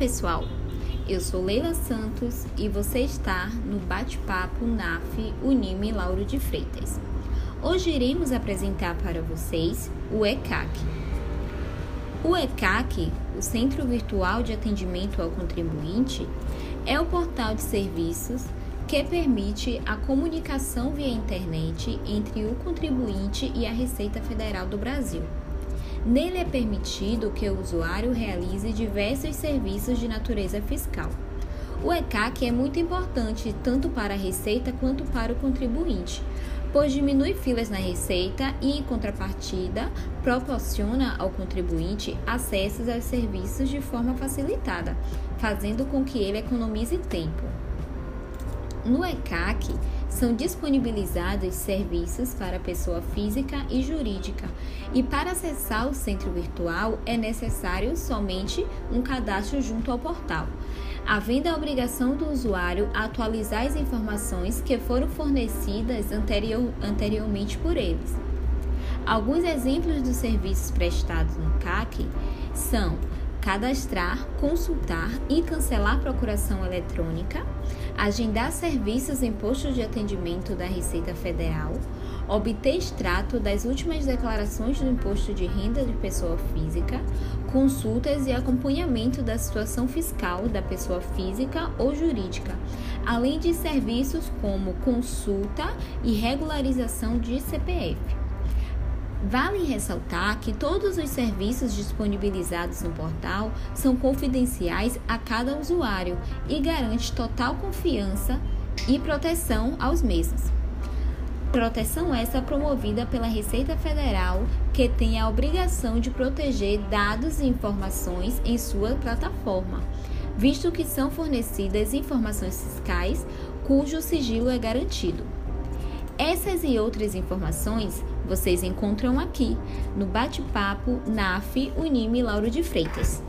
pessoal! Eu sou Leila Santos e você está no bate-papo NAF Unime Lauro de Freitas. Hoje iremos apresentar para vocês o ECAC. O ECAC, o Centro Virtual de Atendimento ao Contribuinte, é o portal de serviços que permite a comunicação via internet entre o contribuinte e a Receita Federal do Brasil. Nele é permitido que o usuário realize diversos serviços de natureza fiscal. O ECAC é muito importante tanto para a Receita quanto para o contribuinte, pois diminui filas na Receita e, em contrapartida, proporciona ao contribuinte acessos aos serviços de forma facilitada, fazendo com que ele economize tempo. No ECAC, são disponibilizados serviços para pessoa física e jurídica, e para acessar o centro virtual é necessário somente um cadastro junto ao portal, havendo a obrigação do usuário atualizar as informações que foram fornecidas anterior, anteriormente por eles. Alguns exemplos dos serviços prestados no CAC são cadastrar, consultar e cancelar procuração eletrônica, agendar serviços em postos de atendimento da Receita Federal, obter extrato das últimas declarações do imposto de renda de pessoa física, consultas e acompanhamento da situação fiscal da pessoa física ou jurídica, além de serviços como consulta e regularização de CPF. Vale ressaltar que todos os serviços disponibilizados no portal são confidenciais a cada usuário e garante total confiança e proteção aos mesmos. Proteção essa promovida pela Receita Federal, que tem a obrigação de proteger dados e informações em sua plataforma, visto que são fornecidas informações fiscais cujo sigilo é garantido. Essas e outras informações vocês encontram aqui no bate-papo NAF Unime Lauro de Freitas.